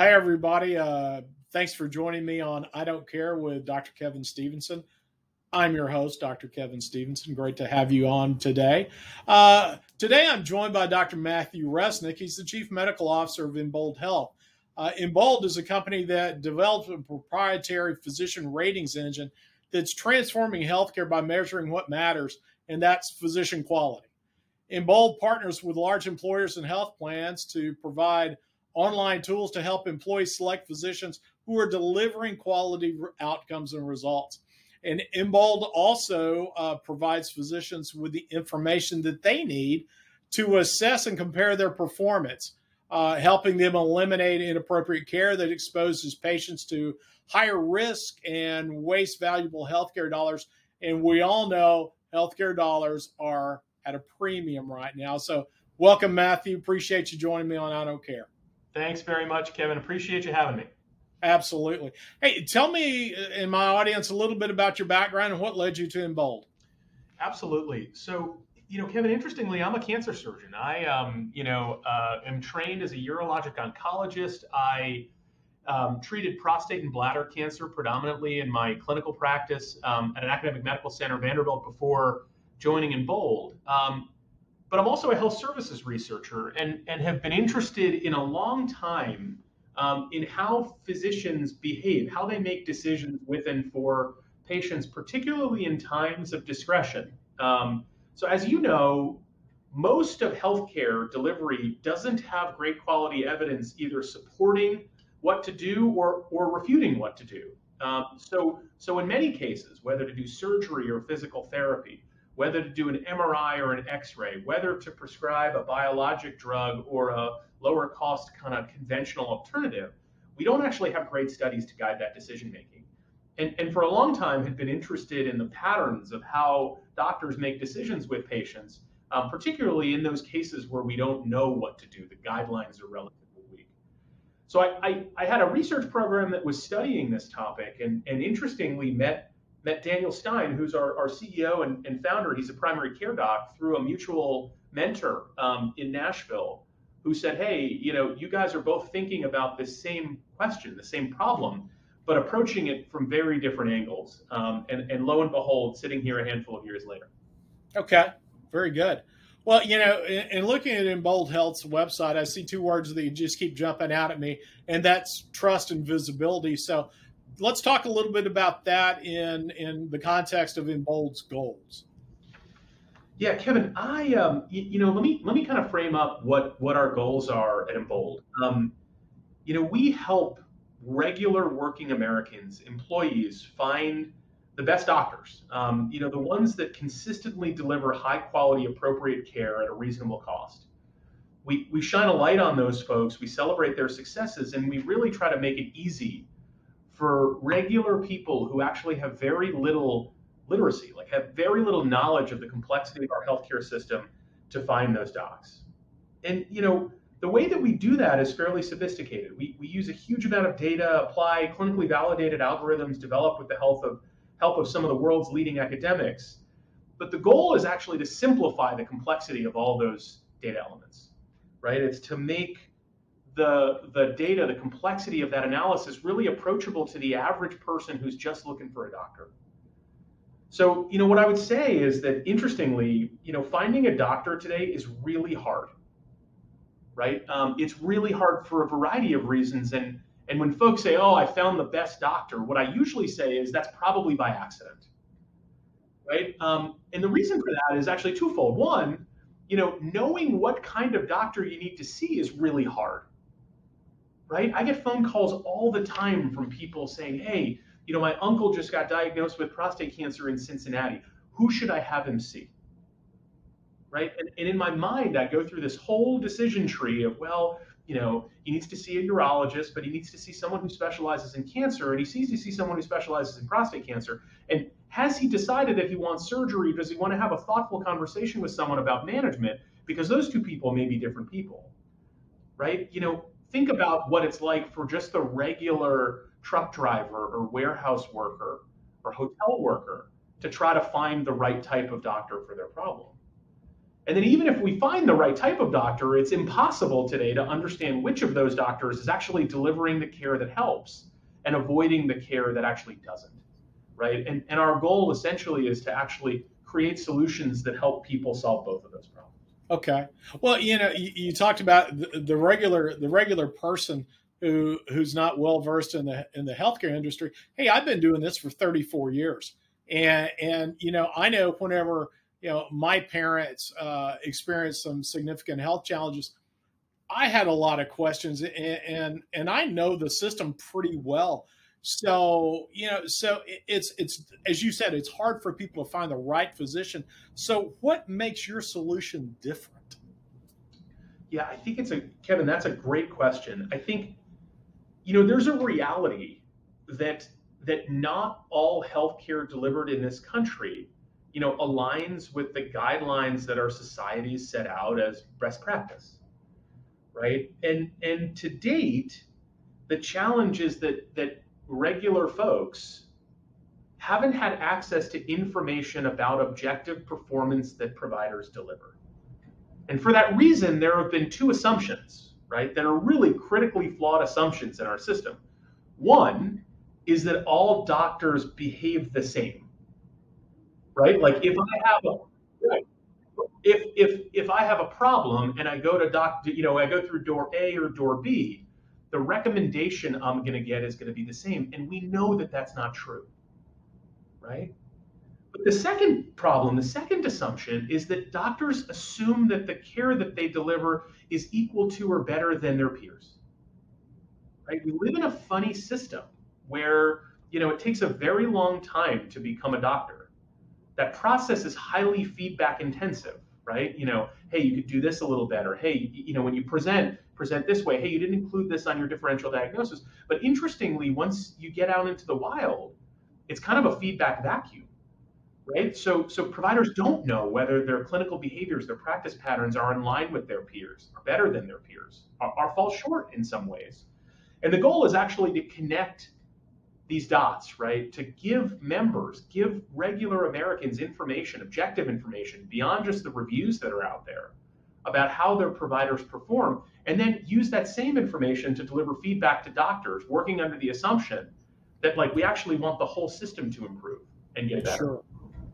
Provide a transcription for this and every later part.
hi, everybody. Uh, thanks for joining me on I Don't Care with Dr. Kevin Stevenson. I'm your host, Dr. Kevin Stevenson. Great to have you on today. Uh, today, I'm joined by Dr. Matthew Resnick. He's the Chief Medical Officer of Embold Health. Uh, Embold is a company that developed a proprietary physician ratings engine that's transforming healthcare by measuring what matters, and that's physician quality. Embold partners with large employers and health plans to provide online tools to help employees select physicians who are delivering quality outcomes and results. And Embold also uh, provides physicians with the information that they need to assess and compare their performance, uh, helping them eliminate inappropriate care that exposes patients to higher risk and waste valuable healthcare dollars. And we all know healthcare dollars are at a premium right now. So, welcome, Matthew. Appreciate you joining me on I Don't Care. Thanks very much, Kevin. Appreciate you having me. Absolutely. Hey, tell me in my audience a little bit about your background and what led you to Embold. Absolutely. So, you know, Kevin, interestingly, I'm a cancer surgeon. I, um, you know, uh, am trained as a urologic oncologist. I um, treated prostate and bladder cancer predominantly in my clinical practice um, at an academic medical center, Vanderbilt, before joining Embold. Um, but I'm also a health services researcher and, and have been interested in a long time um, in how physicians behave, how they make decisions with and for patients, particularly in times of discretion. Um, so, as you know, most of healthcare delivery doesn't have great quality evidence either supporting what to do or, or refuting what to do. Um, so, so in many cases, whether to do surgery or physical therapy, whether to do an MRI or an X ray, whether to prescribe a biologic drug or a lower cost kind of conventional alternative, we don't actually have great studies to guide that decision making. And, and for a long time had been interested in the patterns of how doctors make decisions with patients, um, particularly in those cases where we don't know what to do. The guidelines are relatively weak. So I, I, I had a research program that was studying this topic and, and interestingly met met Daniel Stein, who's our, our CEO and, and founder. He's a primary care doc through a mutual mentor um, in Nashville who said, Hey, you know, you guys are both thinking about this same question, the same problem, but approaching it from very different angles. Um, and, and lo and behold, sitting here a handful of years later. Okay, very good. Well, you know, in looking at Embold Health's website, I see two words that just keep jumping out at me, and that's trust and visibility. So let's talk a little bit about that in in the context of Embold's goals. Yeah, Kevin, I um, you, you, know let me let me kind of frame up what what our goals are at Embold. Um, you know, we help regular working Americans, employees, find the best doctors. Um, you know, the ones that consistently deliver high quality, appropriate care at a reasonable cost. We, we shine a light on those folks, we celebrate their successes, and we really try to make it easy for regular people who actually have very little literacy, like have very little knowledge of the complexity of our healthcare system to find those docs. And you know, the way that we do that is fairly sophisticated. We, we use a huge amount of data, apply clinically validated algorithms developed with the help of help of some of the world's leading academics. But the goal is actually to simplify the complexity of all those data elements, right? It's to make the the data, the complexity of that analysis really approachable to the average person who's just looking for a doctor. So, you know, what I would say is that interestingly, you know, finding a doctor today is really hard, right? Um, it's really hard for a variety of reasons. And and when folks say, "Oh, I found the best doctor," what I usually say is that's probably by accident, right? Um, and the reason for that is actually twofold. One, you know, knowing what kind of doctor you need to see is really hard right? I get phone calls all the time from people saying, hey, you know, my uncle just got diagnosed with prostate cancer in Cincinnati. Who should I have him see? Right? And, and in my mind, I go through this whole decision tree of, well, you know, he needs to see a urologist, but he needs to see someone who specializes in cancer, and he sees to see someone who specializes in prostate cancer. And has he decided that he wants surgery? Does he want to have a thoughtful conversation with someone about management? Because those two people may be different people, right? You know, think about what it's like for just the regular truck driver or warehouse worker or hotel worker to try to find the right type of doctor for their problem. And then even if we find the right type of doctor, it's impossible today to understand which of those doctors is actually delivering the care that helps and avoiding the care that actually doesn't. Right. And, and our goal essentially is to actually create solutions that help people solve both of those problems. Okay. Well, you know, you, you talked about the, the, regular the regular person who who's not well versed in the in the healthcare industry. Hey, I've been doing this for 34 years, and and you know, I know whenever you know my parents uh, experienced some significant health challenges, I had a lot of questions, and, and and I know the system pretty well. So you know, so it's it's as you said, it's hard for people to find the right physician. So what makes your solution different? Yeah, I think it's a Kevin. That's a great question. I think you know there's a reality that that not all healthcare delivered in this country you know, aligns with the guidelines that our societies set out as best practice, right? And and to date, the challenge is that that regular folks haven't had access to information about objective performance that providers deliver. And for that reason, there have been two assumptions, right, that are really critically flawed assumptions in our system. One is that all doctors behave the same right? Like if I have a right, if if if I have a problem and I go to doctor, you know, I go through door A or door B, the recommendation I'm going to get is going to be the same, and we know that that's not true, right? But the second problem, the second assumption is that doctors assume that the care that they deliver is equal to or better than their peers. Right? We live in a funny system where, you know, it takes a very long time to become a doctor that process is highly feedback intensive, right? You know, hey, you could do this a little better. Hey, you know, when you present, present this way. Hey, you didn't include this on your differential diagnosis. But interestingly, once you get out into the wild, it's kind of a feedback vacuum, right? So, so providers don't know whether their clinical behaviors, their practice patterns are in line with their peers, are better than their peers, are, are fall short in some ways. And the goal is actually to connect these dots, right? To give members, give regular Americans information, objective information beyond just the reviews that are out there about how their providers perform, and then use that same information to deliver feedback to doctors, working under the assumption that like we actually want the whole system to improve and get better. Sure,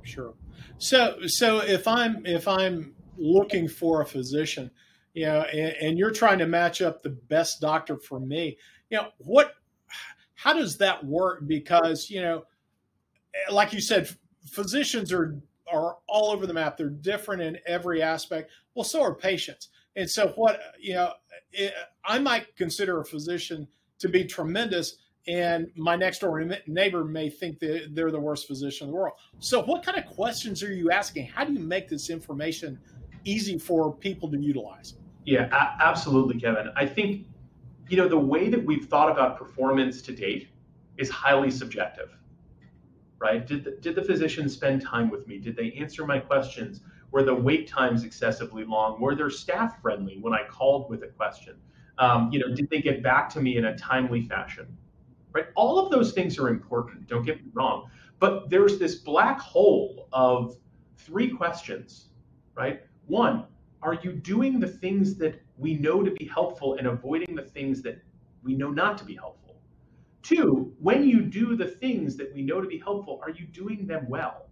sure. So, so if I'm if I'm looking for a physician, you know, and, and you're trying to match up the best doctor for me, you know, what how does that work? Because you know, like you said, physicians are are all over the map. They're different in every aspect. Well, so are patients. And so, what you know, it, I might consider a physician to be tremendous, and my next door neighbor may think that they're the worst physician in the world. So, what kind of questions are you asking? How do you make this information easy for people to utilize? Yeah, a- absolutely, Kevin. I think you know, the way that we've thought about performance to date is highly subjective, right? Did the, did the physician spend time with me? Did they answer my questions? Were the wait times excessively long? Were their staff friendly when I called with a question? Um, you know, did they get back to me in a timely fashion? Right? All of those things are important. Don't get me wrong, but there's this black hole of three questions, right? One, are you doing the things that we know to be helpful and avoiding the things that we know not to be helpful. Two, when you do the things that we know to be helpful, are you doing them well?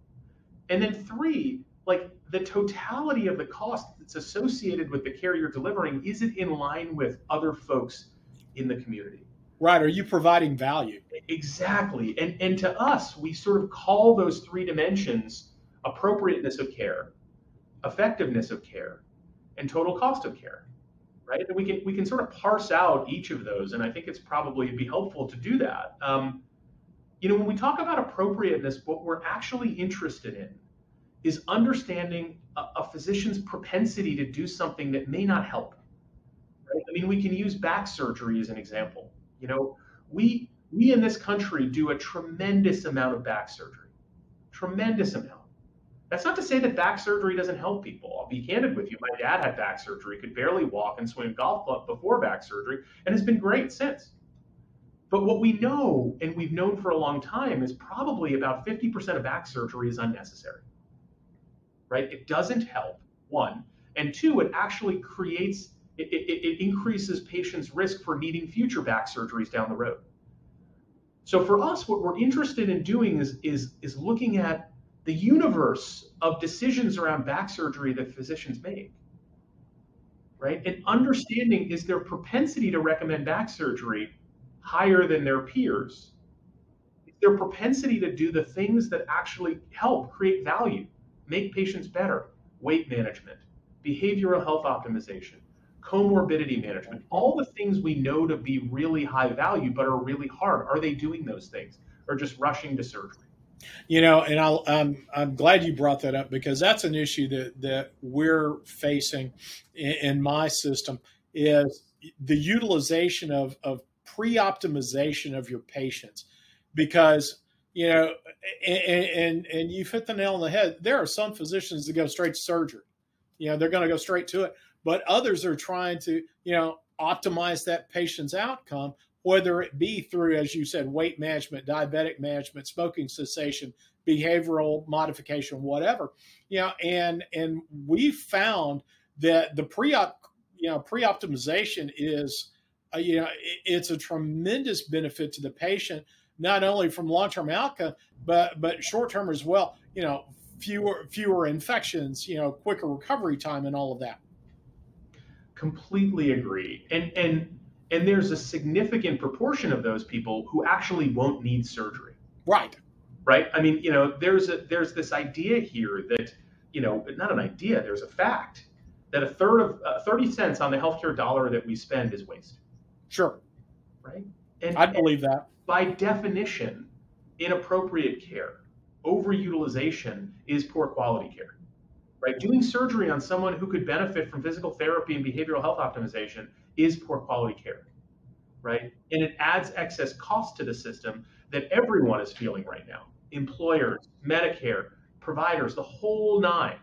And then three, like the totality of the cost that's associated with the care you're delivering, is it in line with other folks in the community? Right. Are you providing value? Exactly. And and to us, we sort of call those three dimensions appropriateness of care, effectiveness of care, and total cost of care right? And we can we can sort of parse out each of those, and I think it's probably be helpful to do that. Um, you know, when we talk about appropriateness, what we're actually interested in is understanding a, a physician's propensity to do something that may not help. Right? I mean, we can use back surgery as an example. You know, we we in this country do a tremendous amount of back surgery, tremendous amount. That's not to say that back surgery doesn't help people. I'll be candid with you. My dad had back surgery, could barely walk and swing a golf club before back surgery, and has been great since. But what we know, and we've known for a long time, is probably about 50% of back surgery is unnecessary. Right? It doesn't help, one. and two, it actually creates it, it, it increases patients' risk for needing future back surgeries down the road. So for us, what we're interested in doing is is is looking at the universe of decisions around back surgery that physicians make. Right? And understanding is their propensity to recommend back surgery higher than their peers? Is their propensity to do the things that actually help create value, make patients better, weight management, behavioral health optimization, comorbidity management, all the things we know to be really high value but are really hard. Are they doing those things or just rushing to surgery? You know, and i am um, I'm, I'm glad you brought that up because that's an issue that that we're facing in, in my system is the utilization of of pre-optimization of your patients. Because you know and, and and you've hit the nail on the head. There are some physicians that go straight to surgery. You know they're going to go straight to it. But others are trying to you know optimize that patient's outcome whether it be through as you said weight management diabetic management smoking cessation behavioral modification whatever you know and and we found that the pre-op you know pre-optimization is uh, you know it's a tremendous benefit to the patient not only from long-term outcome but but short-term as well you know fewer fewer infections you know quicker recovery time and all of that. Completely agree. And and and there's a significant proportion of those people who actually won't need surgery. Right. Right? I mean you know there's a there's this idea here that you know not an idea there's a fact that a third of uh, 30 cents on the healthcare dollar that we spend is waste. Sure. Right? And i believe that. by definition inappropriate care overutilization is poor quality care. Right? Doing surgery on someone who could benefit from physical therapy and behavioral health optimization is poor quality care, right? And it adds excess cost to the system that everyone is feeling right now employers, Medicare, providers, the whole nine.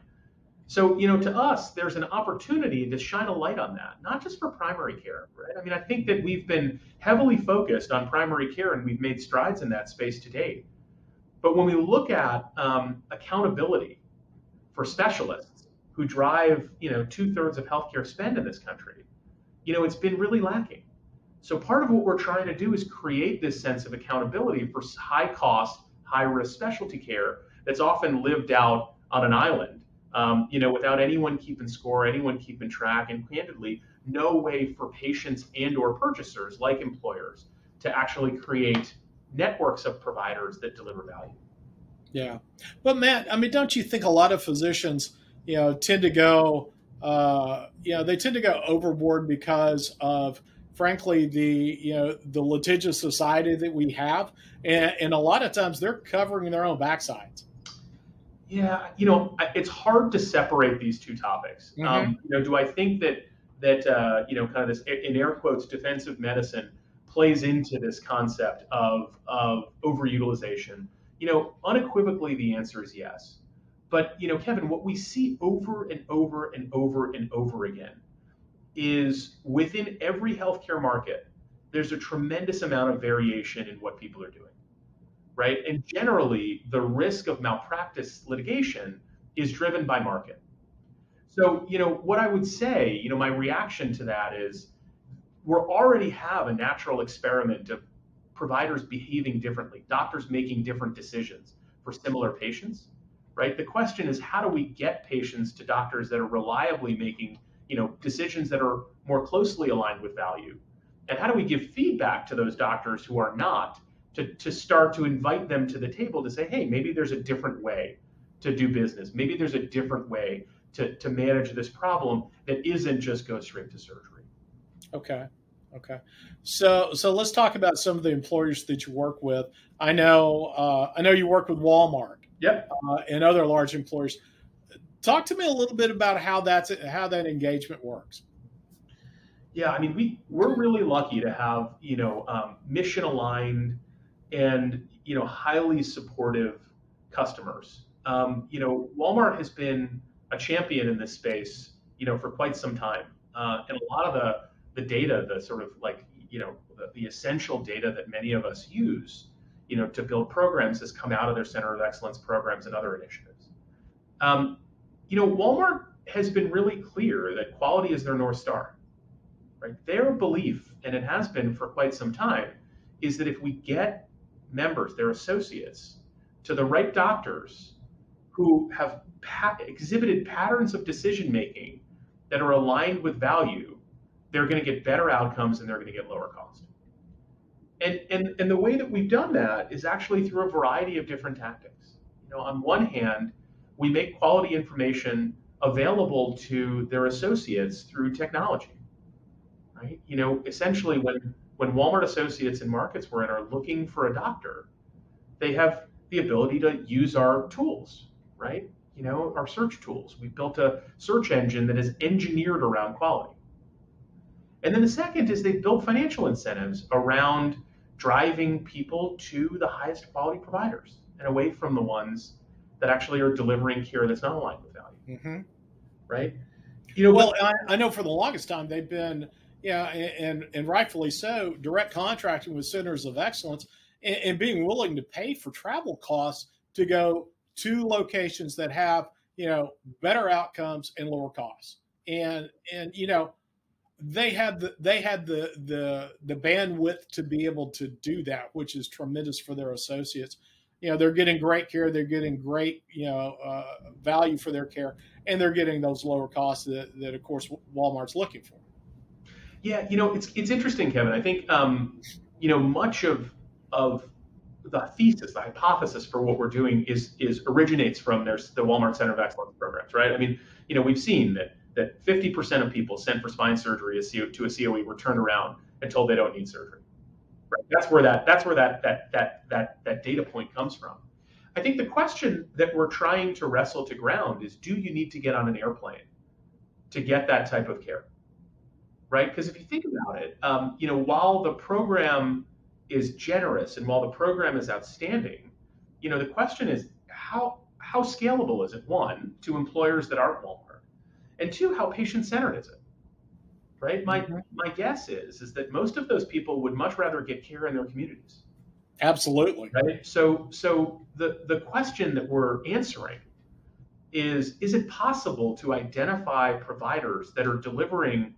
So, you know, to us, there's an opportunity to shine a light on that, not just for primary care, right? I mean, I think that we've been heavily focused on primary care and we've made strides in that space to date. But when we look at um, accountability, for specialists who drive, you know, two thirds of healthcare spend in this country, you know, it's been really lacking. So part of what we're trying to do is create this sense of accountability for high cost, high risk specialty care that's often lived out on an island, um, you know, without anyone keeping score, anyone keeping track, and candidly, no way for patients and or purchasers like employers to actually create networks of providers that deliver value. Yeah, but Matt, I mean, don't you think a lot of physicians, you know, tend to go, uh, you know, they tend to go overboard because of, frankly, the you know the litigious society that we have, and, and a lot of times they're covering their own backsides. Yeah, you know, it's hard to separate these two topics. Mm-hmm. Um, you know, do I think that that uh, you know, kind of this in air quotes defensive medicine plays into this concept of of overutilization? You know, unequivocally, the answer is yes. But, you know, Kevin, what we see over and over and over and over again is within every healthcare market, there's a tremendous amount of variation in what people are doing, right? And generally, the risk of malpractice litigation is driven by market. So, you know, what I would say, you know, my reaction to that is we already have a natural experiment of providers behaving differently, doctors making different decisions for similar patients, right? The question is how do we get patients to doctors that are reliably making, you know, decisions that are more closely aligned with value? And how do we give feedback to those doctors who are not to, to start to invite them to the table to say, hey, maybe there's a different way to do business. Maybe there's a different way to, to manage this problem that isn't just go straight to surgery. Okay. Okay, so so let's talk about some of the employers that you work with. I know uh, I know you work with Walmart. Yep. Uh, and other large employers. Talk to me a little bit about how that's how that engagement works. Yeah, I mean we we're really lucky to have you know um, mission aligned and you know highly supportive customers. Um, you know Walmart has been a champion in this space you know for quite some time, uh, and a lot of the the data, the sort of like, you know, the, the, essential data that many of us use, you know, to build programs has come out of their Center of Excellence programs and other initiatives. Um, you know, Walmart has been really clear that quality is their north star. Right? Their belief, and it has been for quite some time, is that if we get members, their associates, to the right doctors who have pa- exhibited patterns of decision making that are aligned with value, they're going to get better outcomes and they're going to get lower cost. And, and, and the way that we've done that is actually through a variety of different tactics. You know, on one hand, we make quality information available to their associates through technology. Right? You know, essentially when when Walmart associates in markets we're in are looking for a doctor, they have the ability to use our tools, right? You know, our search tools. We've built a search engine that is engineered around quality. And then the second is they've built financial incentives around driving people to the highest quality providers and away from the ones that actually are delivering care that's not aligned with value. Mm-hmm. Right? You know, well, I, I, know for the longest time they've been, yeah, and, and, and rightfully so, direct contracting with centers of excellence and, and being willing to pay for travel costs to go to locations that have, you know, better outcomes and lower costs. And and you know, they had the they had the the the bandwidth to be able to do that, which is tremendous for their associates. You know, they're getting great care, they're getting great you know uh, value for their care, and they're getting those lower costs that, that of course Walmart's looking for. Yeah, you know, it's it's interesting, Kevin. I think um, you know much of of the thesis, the hypothesis for what we're doing is is originates from there's the Walmart Center of Excellence programs, right? I mean, you know, we've seen that that 50% of people sent for spine surgery to a COE were turned around and told they don't need surgery. Right? That's where that that's where that that that that that data point comes from. I think the question that we're trying to wrestle to ground is do you need to get on an airplane to get that type of care? Right? Because if you think about it, um, you know, while the program is generous and while the program is outstanding, you know, the question is how how scalable is it? One, to employers that aren't Walmart and two, how patient centered is it? Right. My mm-hmm. my guess is is that most of those people would much rather get care in their communities. Absolutely. Right. So so the the question that we're answering is is it possible to identify providers that are delivering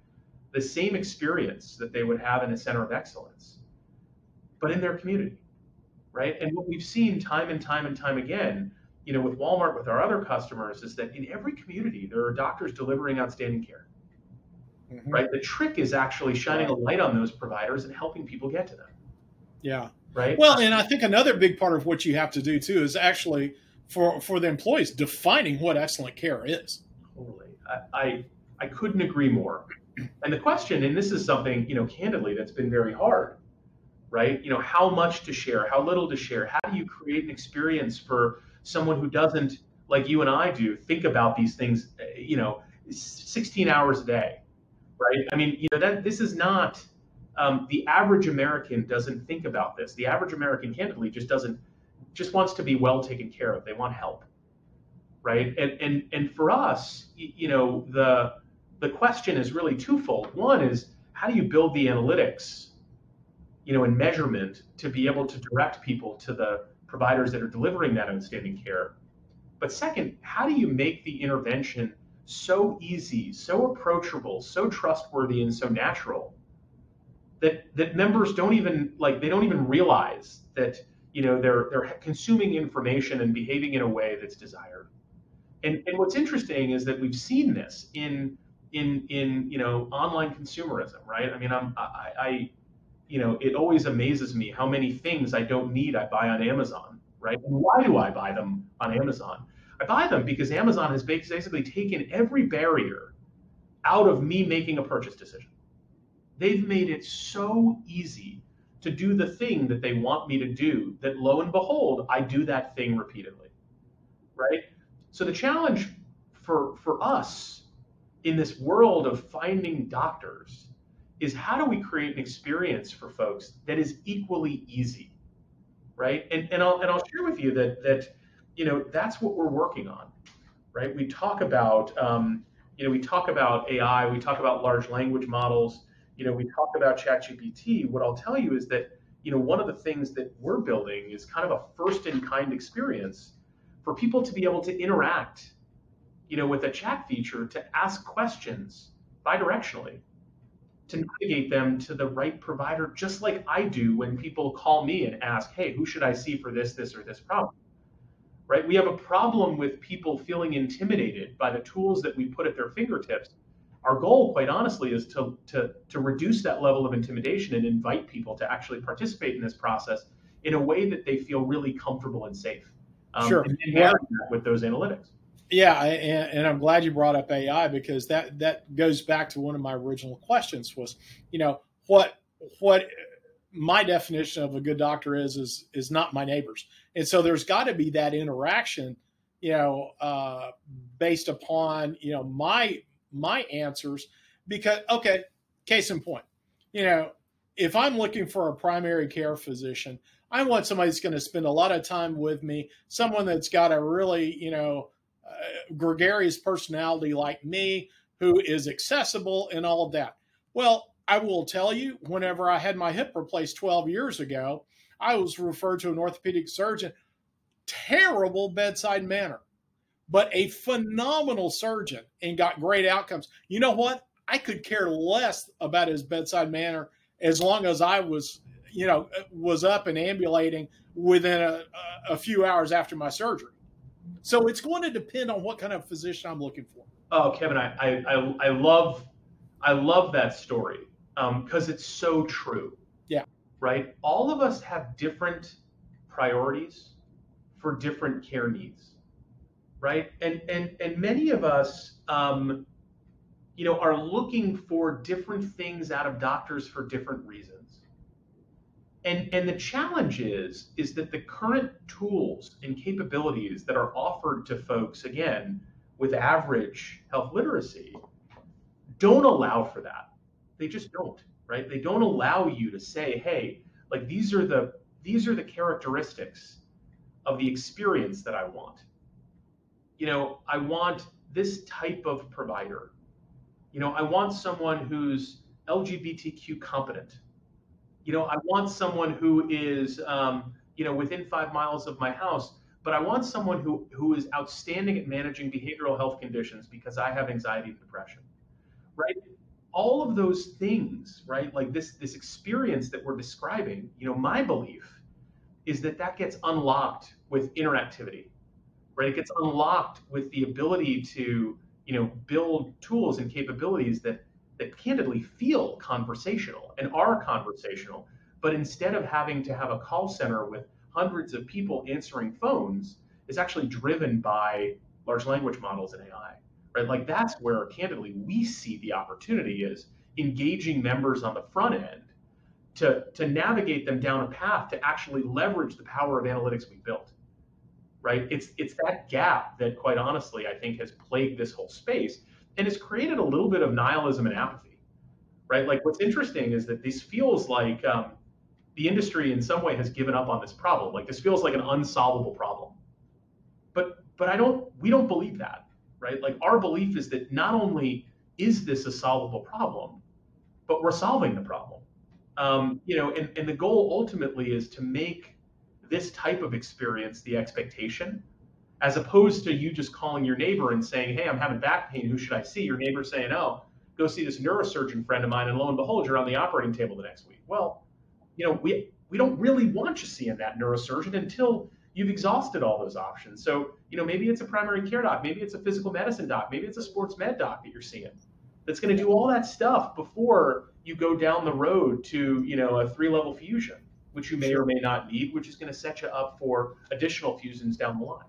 the same experience that they would have in a center of excellence, but in their community, right? And what we've seen time and time and time again you know, with Walmart, with our other customers, is that in every community there are doctors delivering outstanding care. Mm-hmm. Right. The trick is actually shining a light on those providers and helping people get to them. Yeah. Right. Well, and I think another big part of what you have to do too is actually for for the employees defining what excellent care is. Totally. I, I, I couldn't agree more. And the question, and this is something, you know, candidly, that's been very hard, right? You know, how much to share, how little to share, how do you create an experience for someone who doesn't like you and I do think about these things, you know, 16 hours a day, right? I mean, you know, that this is not um, the average American doesn't think about this. The average American, candidly, just doesn't just wants to be well taken care of. They want help, right? And and and for us, you know, the the question is really twofold. One is how do you build the analytics, you know, and measurement to be able to direct people to the providers that are delivering that outstanding care. But second, how do you make the intervention so easy, so approachable, so trustworthy, and so natural that that members don't even like they don't even realize that you know they're they're consuming information and behaving in a way that's desired. And and what's interesting is that we've seen this in in in you know online consumerism, right? I mean, I'm I, I you know, it always amazes me how many things I don't need I buy on Amazon, right? And why do I buy them on Amazon? I buy them because Amazon has basically taken every barrier out of me making a purchase decision. They've made it so easy to do the thing that they want me to do that lo and behold, I do that thing repeatedly, right? So the challenge for, for us in this world of finding doctors is how do we create an experience for folks that is equally easy, right? And and I'll and I'll share with you that that you know that's what we're working on, right? We talk about um, you know we talk about AI, we talk about large language models, you know we talk about ChatGPT. What I'll tell you is that you know one of the things that we're building is kind of a first in kind experience for people to be able to interact you know, with a chat feature to ask questions bidirectionally to navigate them to the right provider, just like I do when people call me and ask, hey, who should I see for this, this, or this problem? Right? We have a problem with people feeling intimidated by the tools that we put at their fingertips. Our goal, quite honestly, is to, to, to reduce that level of intimidation and invite people to actually participate in this process in a way that they feel really comfortable and safe. Um, sure. And, and with those analytics. Yeah, and, and, I'm glad you brought up AI because that that goes back to one of my original questions was, you know, what what my definition of a good doctor is is is not my neighbors, and so there's got to be that interaction, you know, uh, based upon you know my my answers because okay, case in point, you know, if I'm looking for a primary care physician, I want somebody that's going to spend a lot of time with me, someone that's got a really you know uh, gregarious personality like me who is accessible and all of that. Well, I will tell you, whenever I had my hip replaced 12 years ago, I was referred to an orthopedic surgeon. Terrible bedside manner, but a phenomenal surgeon and got great outcomes. You know what? I could care less about his bedside manner as long as I was, you know, was up and ambulating within a, a few hours after my surgery. So it's going to depend on what kind of physician I'm looking for. Oh, Kevin, I I, I love I love that story because um, it's so true. Yeah. Right. All of us have different priorities for different care needs. Right. And and and many of us, um, you know, are looking for different things out of doctors for different reasons. And, and the challenge is, is that the current tools and capabilities that are offered to folks, again, with average health literacy, don't allow for that. They just don't, right? They don't allow you to say, hey, like these are the these are the characteristics of the experience that I want. You know, I want this type of provider. You know, I want someone who's LGBTQ competent you know, I want someone who is, um, you know, within five miles of my house, but I want someone who who is outstanding at managing behavioral health conditions because I have anxiety and depression, right? All of those things, right? Like this this experience that we're describing, you know, my belief is that that gets unlocked with interactivity, right? It gets unlocked with the ability to, you know, build tools and capabilities that that candidly feel conversational and are conversational. But instead of having to have a call center with hundreds of people answering phones, is actually driven by large language models and AI. Right? Like that's where candidly we see the opportunity is engaging members on the front end to, to navigate them down a path to actually leverage the power of analytics we built. Right? It's it's that gap that quite honestly I think has plagued this whole space and it's created a little bit of nihilism and apathy, right? Like what's interesting is that this feels like um, the industry in some way has given up on this problem. Like this feels like an unsolvable problem. But but I don't we don't believe that, right? Like our belief is that not only is this a solvable problem, but we're solving the problem. Um, you know, and, and the goal ultimately is to make this type of experience the expectation as opposed to you just calling your neighbor and saying, Hey, I'm having back pain. Who should I see? Your neighbor saying, Oh, go see this neurosurgeon friend of mine. And lo and behold, you're on the operating table the next week. Well, you know, we, we don't really want you seeing that neurosurgeon until you've exhausted all those options. So, you know, maybe it's a primary care doc, maybe it's a physical medicine doc, maybe it's a sports med doc that you're seeing that's going to do all that stuff before you go down the road to, you know, a three level fusion, which you may or may not need, which is going to set you up for additional fusions down the line.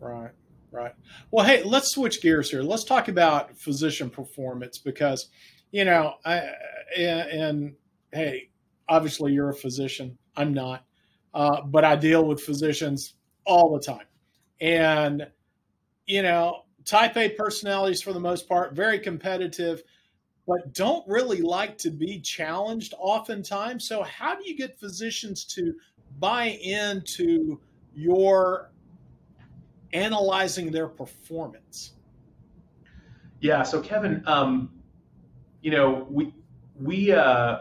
Right. Right. Well, hey, let's switch gears here. Let's talk about physician performance because, you know, I and, and hey, obviously you're a physician. I'm not, uh, but I deal with physicians all the time, and you know, Type A personalities for the most part very competitive, but don't really like to be challenged oftentimes. So, how do you get physicians to buy into your analyzing their performance? Yeah. So Kevin, um, you know, we we uh,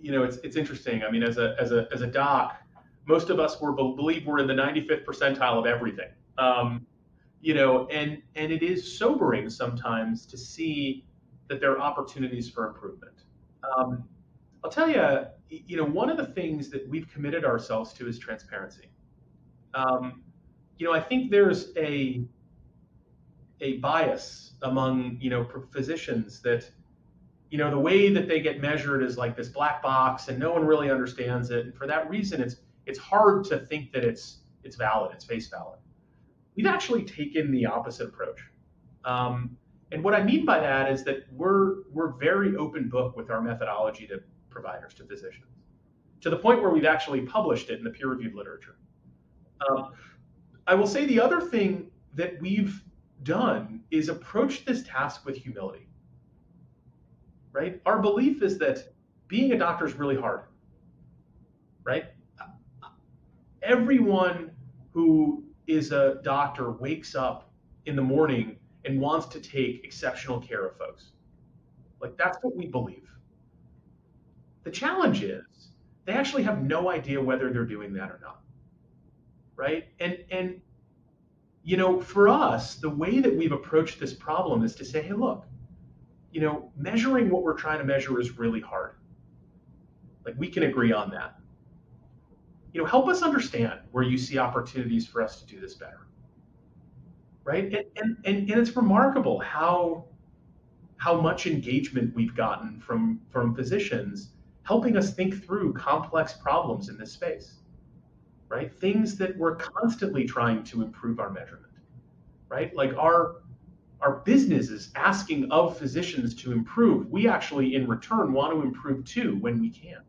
you know, it's it's interesting. I mean, as a as a as a doc, most of us were believe we're in the 95th percentile of everything. Um, you know, and and it is sobering sometimes to see that there are opportunities for improvement. Um, I'll tell you, you know, one of the things that we've committed ourselves to is transparency. Um, you know, I think there's a a bias among you know physicians that you know the way that they get measured is like this black box and no one really understands it. And for that reason it's it's hard to think that it's it's valid it's face valid. We've actually taken the opposite approach. Um, and what i mean by that is that we're we're very open book with our methodology to providers to physicians to the point where we've actually published it in the peer reviewed literature. Um, i will say the other thing that we've done is approach this task with humility. Right? Our belief is that being a doctor is really hard. Right? Everyone who is a doctor wakes up in the morning and wants to take exceptional care of folks. Like that's what we believe. The challenge is they actually have no idea whether they're doing that or not. Right? And and you know, for us, the way that we've approached this problem is to say, hey, look, you know, measuring what we're trying to measure is really hard. Like we can agree on that. You know, help us understand where you see opportunities for us to do this better. Right? And and, and, and it's remarkable how how much engagement we've gotten from from physicians helping us think through complex problems in this space right? Things that we're constantly trying to improve our measurement, right? Like our our business is asking of physicians to improve. We actually, in return, want to improve too when we can,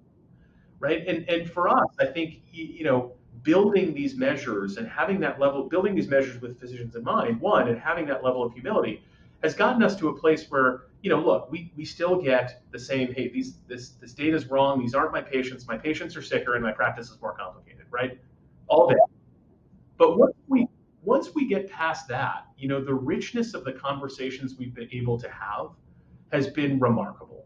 right? And and for us, I think you know building these measures and having that level, building these measures with physicians in mind, one, and having that level of humility has gotten us to a place where you know, look, we, we still get the same, hey, these this this data is wrong. These aren't my patients. My patients are sicker, and my practice is more complicated, right? all day. But once we once we get past that, you know, the richness of the conversations we've been able to have has been remarkable.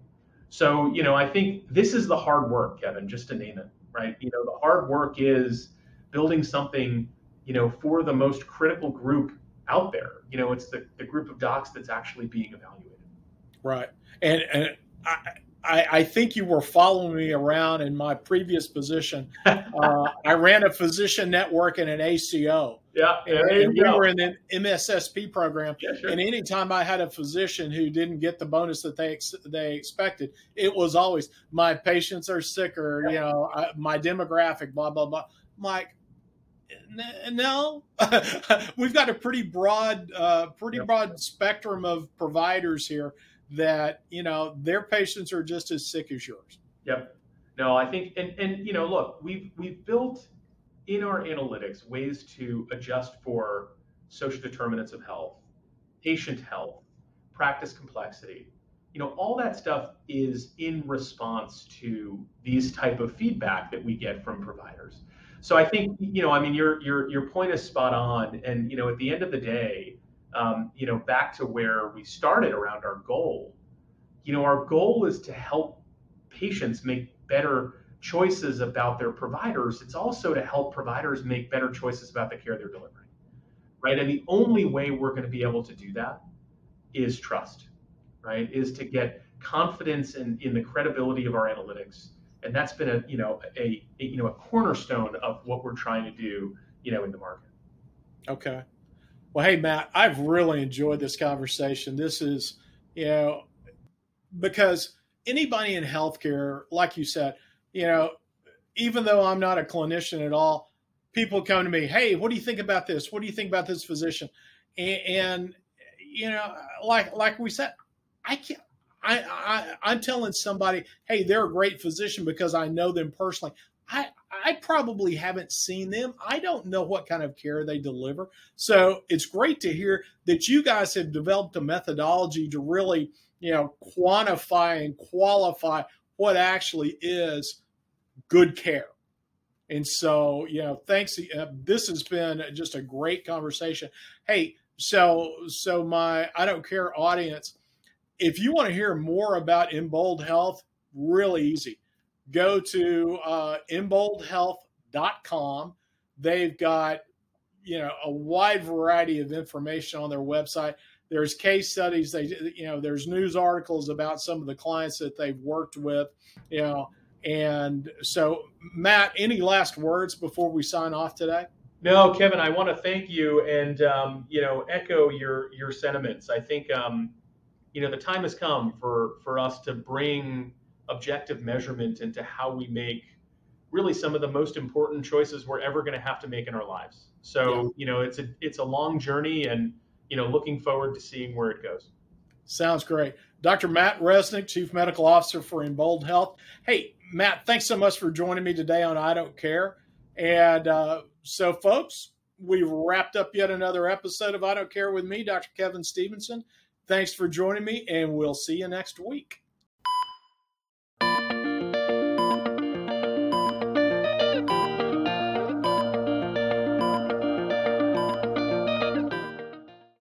So, you know, I think this is the hard work, Kevin, just to name it, right? You know, the hard work is building something, you know, for the most critical group out there. You know, it's the, the group of docs that's actually being evaluated. Right. And, and I, I, I, think you were following me around in my previous position. Uh, I ran a physician network and an ACO. Yeah, and, and we were in an MSSP program. Yeah, sure. And anytime I had a physician who didn't get the bonus that they they expected, it was always my patients are sicker. Yeah. You know, I, my demographic, blah blah blah. I'm like, no, we've got a pretty broad, uh, pretty broad spectrum of providers here that you know their patients are just as sick as yours. Yep. No, I think and and you know look we've we've built in our analytics ways to adjust for social determinants of health, patient health, practice complexity. You know, all that stuff is in response to these type of feedback that we get from providers. So I think, you know, I mean, your your your point is spot on. And you know, at the end of the day, um, you know, back to where we started around our goal. You know, our goal is to help patients make better choices about their providers. It's also to help providers make better choices about the care they're delivering, right? And the only way we're going to be able to do that is trust, right? Is to get confidence in, in the credibility of our analytics. And that's been a, you know, a, a you know, a cornerstone of what we're trying to do, you know, in the market. Okay. Well, hey, Matt, I've really enjoyed this conversation. This is, you know, because anybody in healthcare, like you said, you know, even though I'm not a clinician at all, people come to me, hey, what do you think about this? What do you think about this physician? And, and you know, like like we said, I can't. I, I I'm telling somebody, hey, they're a great physician because I know them personally. I I probably haven't seen them. I don't know what kind of care they deliver. So it's great to hear that you guys have developed a methodology to really, you know, quantify and qualify what actually is good care. And so, you know, thanks. Uh, this has been just a great conversation. Hey, so so my I don't care audience, if you want to hear more about Embold Health, really easy go to uh, emboldhealth.com. They've got you know a wide variety of information on their website. There's case studies. They you know there's news articles about some of the clients that they've worked with. You know, and so Matt, any last words before we sign off today? No, Kevin, I want to thank you and um, you know echo your your sentiments. I think um, you know the time has come for for us to bring objective measurement into how we make really some of the most important choices we're ever going to have to make in our lives. So, yeah. you know, it's a it's a long journey and, you know, looking forward to seeing where it goes. Sounds great. Dr. Matt Resnick, Chief Medical Officer for Embold Health. Hey, Matt, thanks so much for joining me today on I Don't Care. And uh, so, folks, we've wrapped up yet another episode of I Don't Care with me, Dr. Kevin Stevenson. Thanks for joining me, and we'll see you next week.